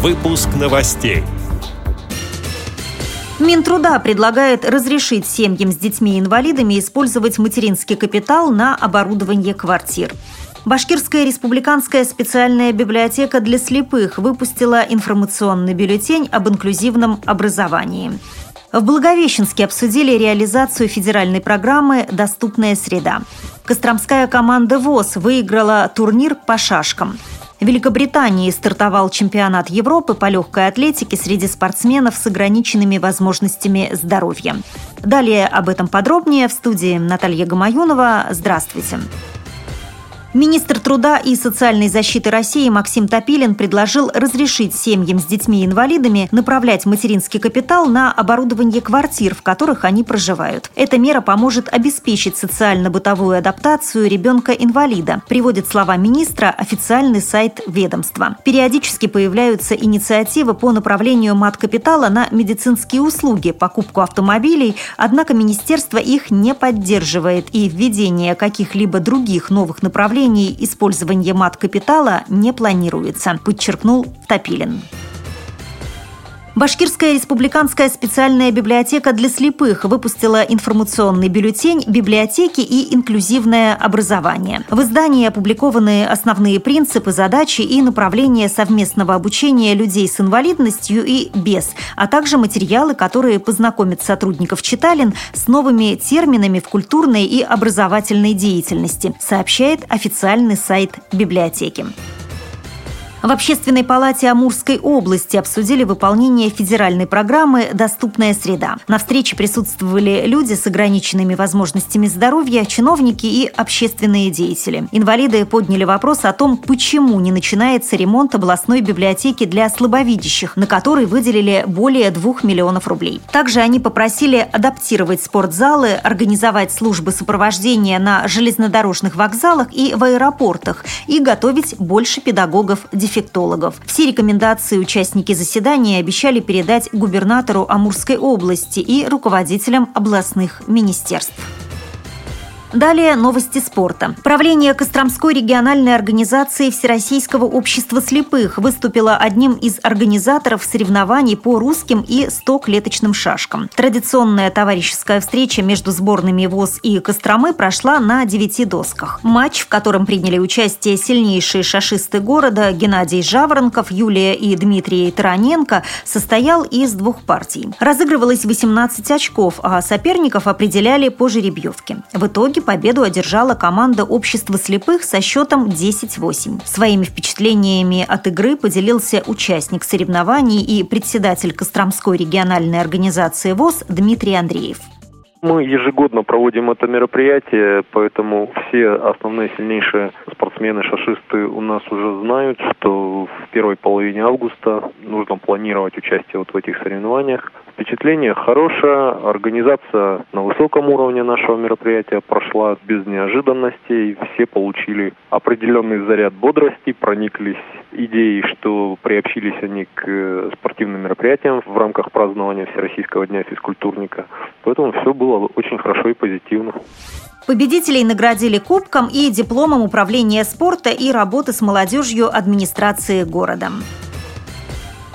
Выпуск новостей. Минтруда предлагает разрешить семьям с детьми-инвалидами использовать материнский капитал на оборудование квартир. Башкирская республиканская специальная библиотека для слепых выпустила информационный бюллетень об инклюзивном образовании. В Благовещенске обсудили реализацию федеральной программы «Доступная среда». Костромская команда ВОЗ выиграла турнир по шашкам. В Великобритании стартовал чемпионат Европы по легкой атлетике среди спортсменов с ограниченными возможностями здоровья. Далее об этом подробнее в студии Наталья Гамаюнова. Здравствуйте. Министр труда и социальной защиты России Максим Топилин предложил разрешить семьям с детьми-инвалидами направлять материнский капитал на оборудование квартир, в которых они проживают. Эта мера поможет обеспечить социально-бытовую адаптацию ребенка-инвалида, приводит слова министра официальный сайт ведомства. Периодически появляются инициативы по направлению мат-капитала на медицинские услуги, покупку автомобилей, однако министерство их не поддерживает и введение каких-либо других новых направлений направлений использования мат-капитала не планируется, подчеркнул Топилин. Башкирская республиканская специальная библиотека для слепых выпустила информационный бюллетень «Библиотеки и инклюзивное образование». В издании опубликованы основные принципы, задачи и направления совместного обучения людей с инвалидностью и без, а также материалы, которые познакомят сотрудников читалин с новыми терминами в культурной и образовательной деятельности, сообщает официальный сайт библиотеки. В Общественной палате Амурской области обсудили выполнение федеральной программы «Доступная среда». На встрече присутствовали люди с ограниченными возможностями здоровья, чиновники и общественные деятели. Инвалиды подняли вопрос о том, почему не начинается ремонт областной библиотеки для слабовидящих, на который выделили более двух миллионов рублей. Также они попросили адаптировать спортзалы, организовать службы сопровождения на железнодорожных вокзалах и в аэропортах и готовить больше педагогов-дефектологов дефектологов. Все рекомендации участники заседания обещали передать губернатору Амурской области и руководителям областных министерств. Далее новости спорта. Правление Костромской региональной организации Всероссийского общества слепых выступило одним из организаторов соревнований по русским и 100-клеточным шашкам. Традиционная товарищеская встреча между сборными ВОЗ и Костромы прошла на девяти досках. Матч, в котором приняли участие сильнейшие шашисты города Геннадий Жаворонков, Юлия и Дмитрий Тараненко, состоял из двух партий. Разыгрывалось 18 очков, а соперников определяли по жеребьевке. В итоге итоге победу одержала команда общества слепых со счетом 10-8. Своими впечатлениями от игры поделился участник соревнований и председатель Костромской региональной организации ВОЗ Дмитрий Андреев. Мы ежегодно проводим это мероприятие, поэтому все основные сильнейшие спортсмены, шашисты у нас уже знают, что в первой половине августа нужно планировать участие вот в этих соревнованиях. Впечатление хорошее, организация на высоком уровне нашего мероприятия прошла без неожиданностей, все получили определенный заряд бодрости, прониклись идеей, что приобщились они к спортивным мероприятиям в рамках празднования Всероссийского дня физкультурника. Поэтому все было очень хорошо и позитивно. Победителей наградили кубком и дипломом управления спорта и работы с молодежью администрации города.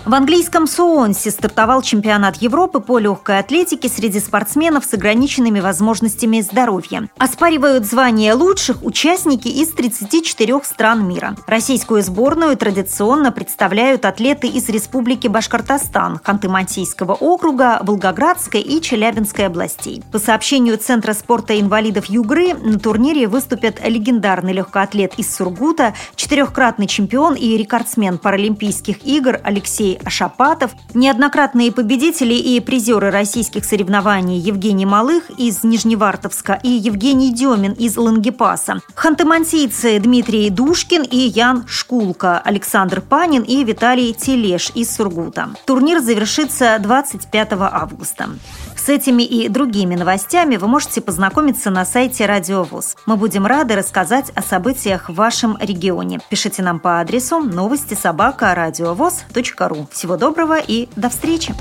В английском Суонсе стартовал чемпионат Европы по легкой атлетике среди спортсменов с ограниченными возможностями здоровья. Оспаривают звание лучших участники из 34 стран мира. Российскую сборную традиционно представляют атлеты из Республики Башкортостан, Ханты-Мансийского округа, Волгоградской и Челябинской областей. По сообщению Центра спорта инвалидов Югры, на турнире выступят легендарный легкоатлет из Сургута, четырехкратный чемпион и рекордсмен Паралимпийских игр Алексей Ашапатов, неоднократные победители и призеры российских соревнований Евгений Малых из Нижневартовска и Евгений Демин из Лангепаса, ханты-мансийцы Дмитрий Душкин и Ян Шкулка, Александр Панин и Виталий Телеш из Сургута. Турнир завершится 25 августа. С этими и другими новостями вы можете познакомиться на сайте Радио ВОЗ. Мы будем рады рассказать о событиях в вашем регионе. Пишите нам по адресу новости собака ру. Всего доброго и до встречи!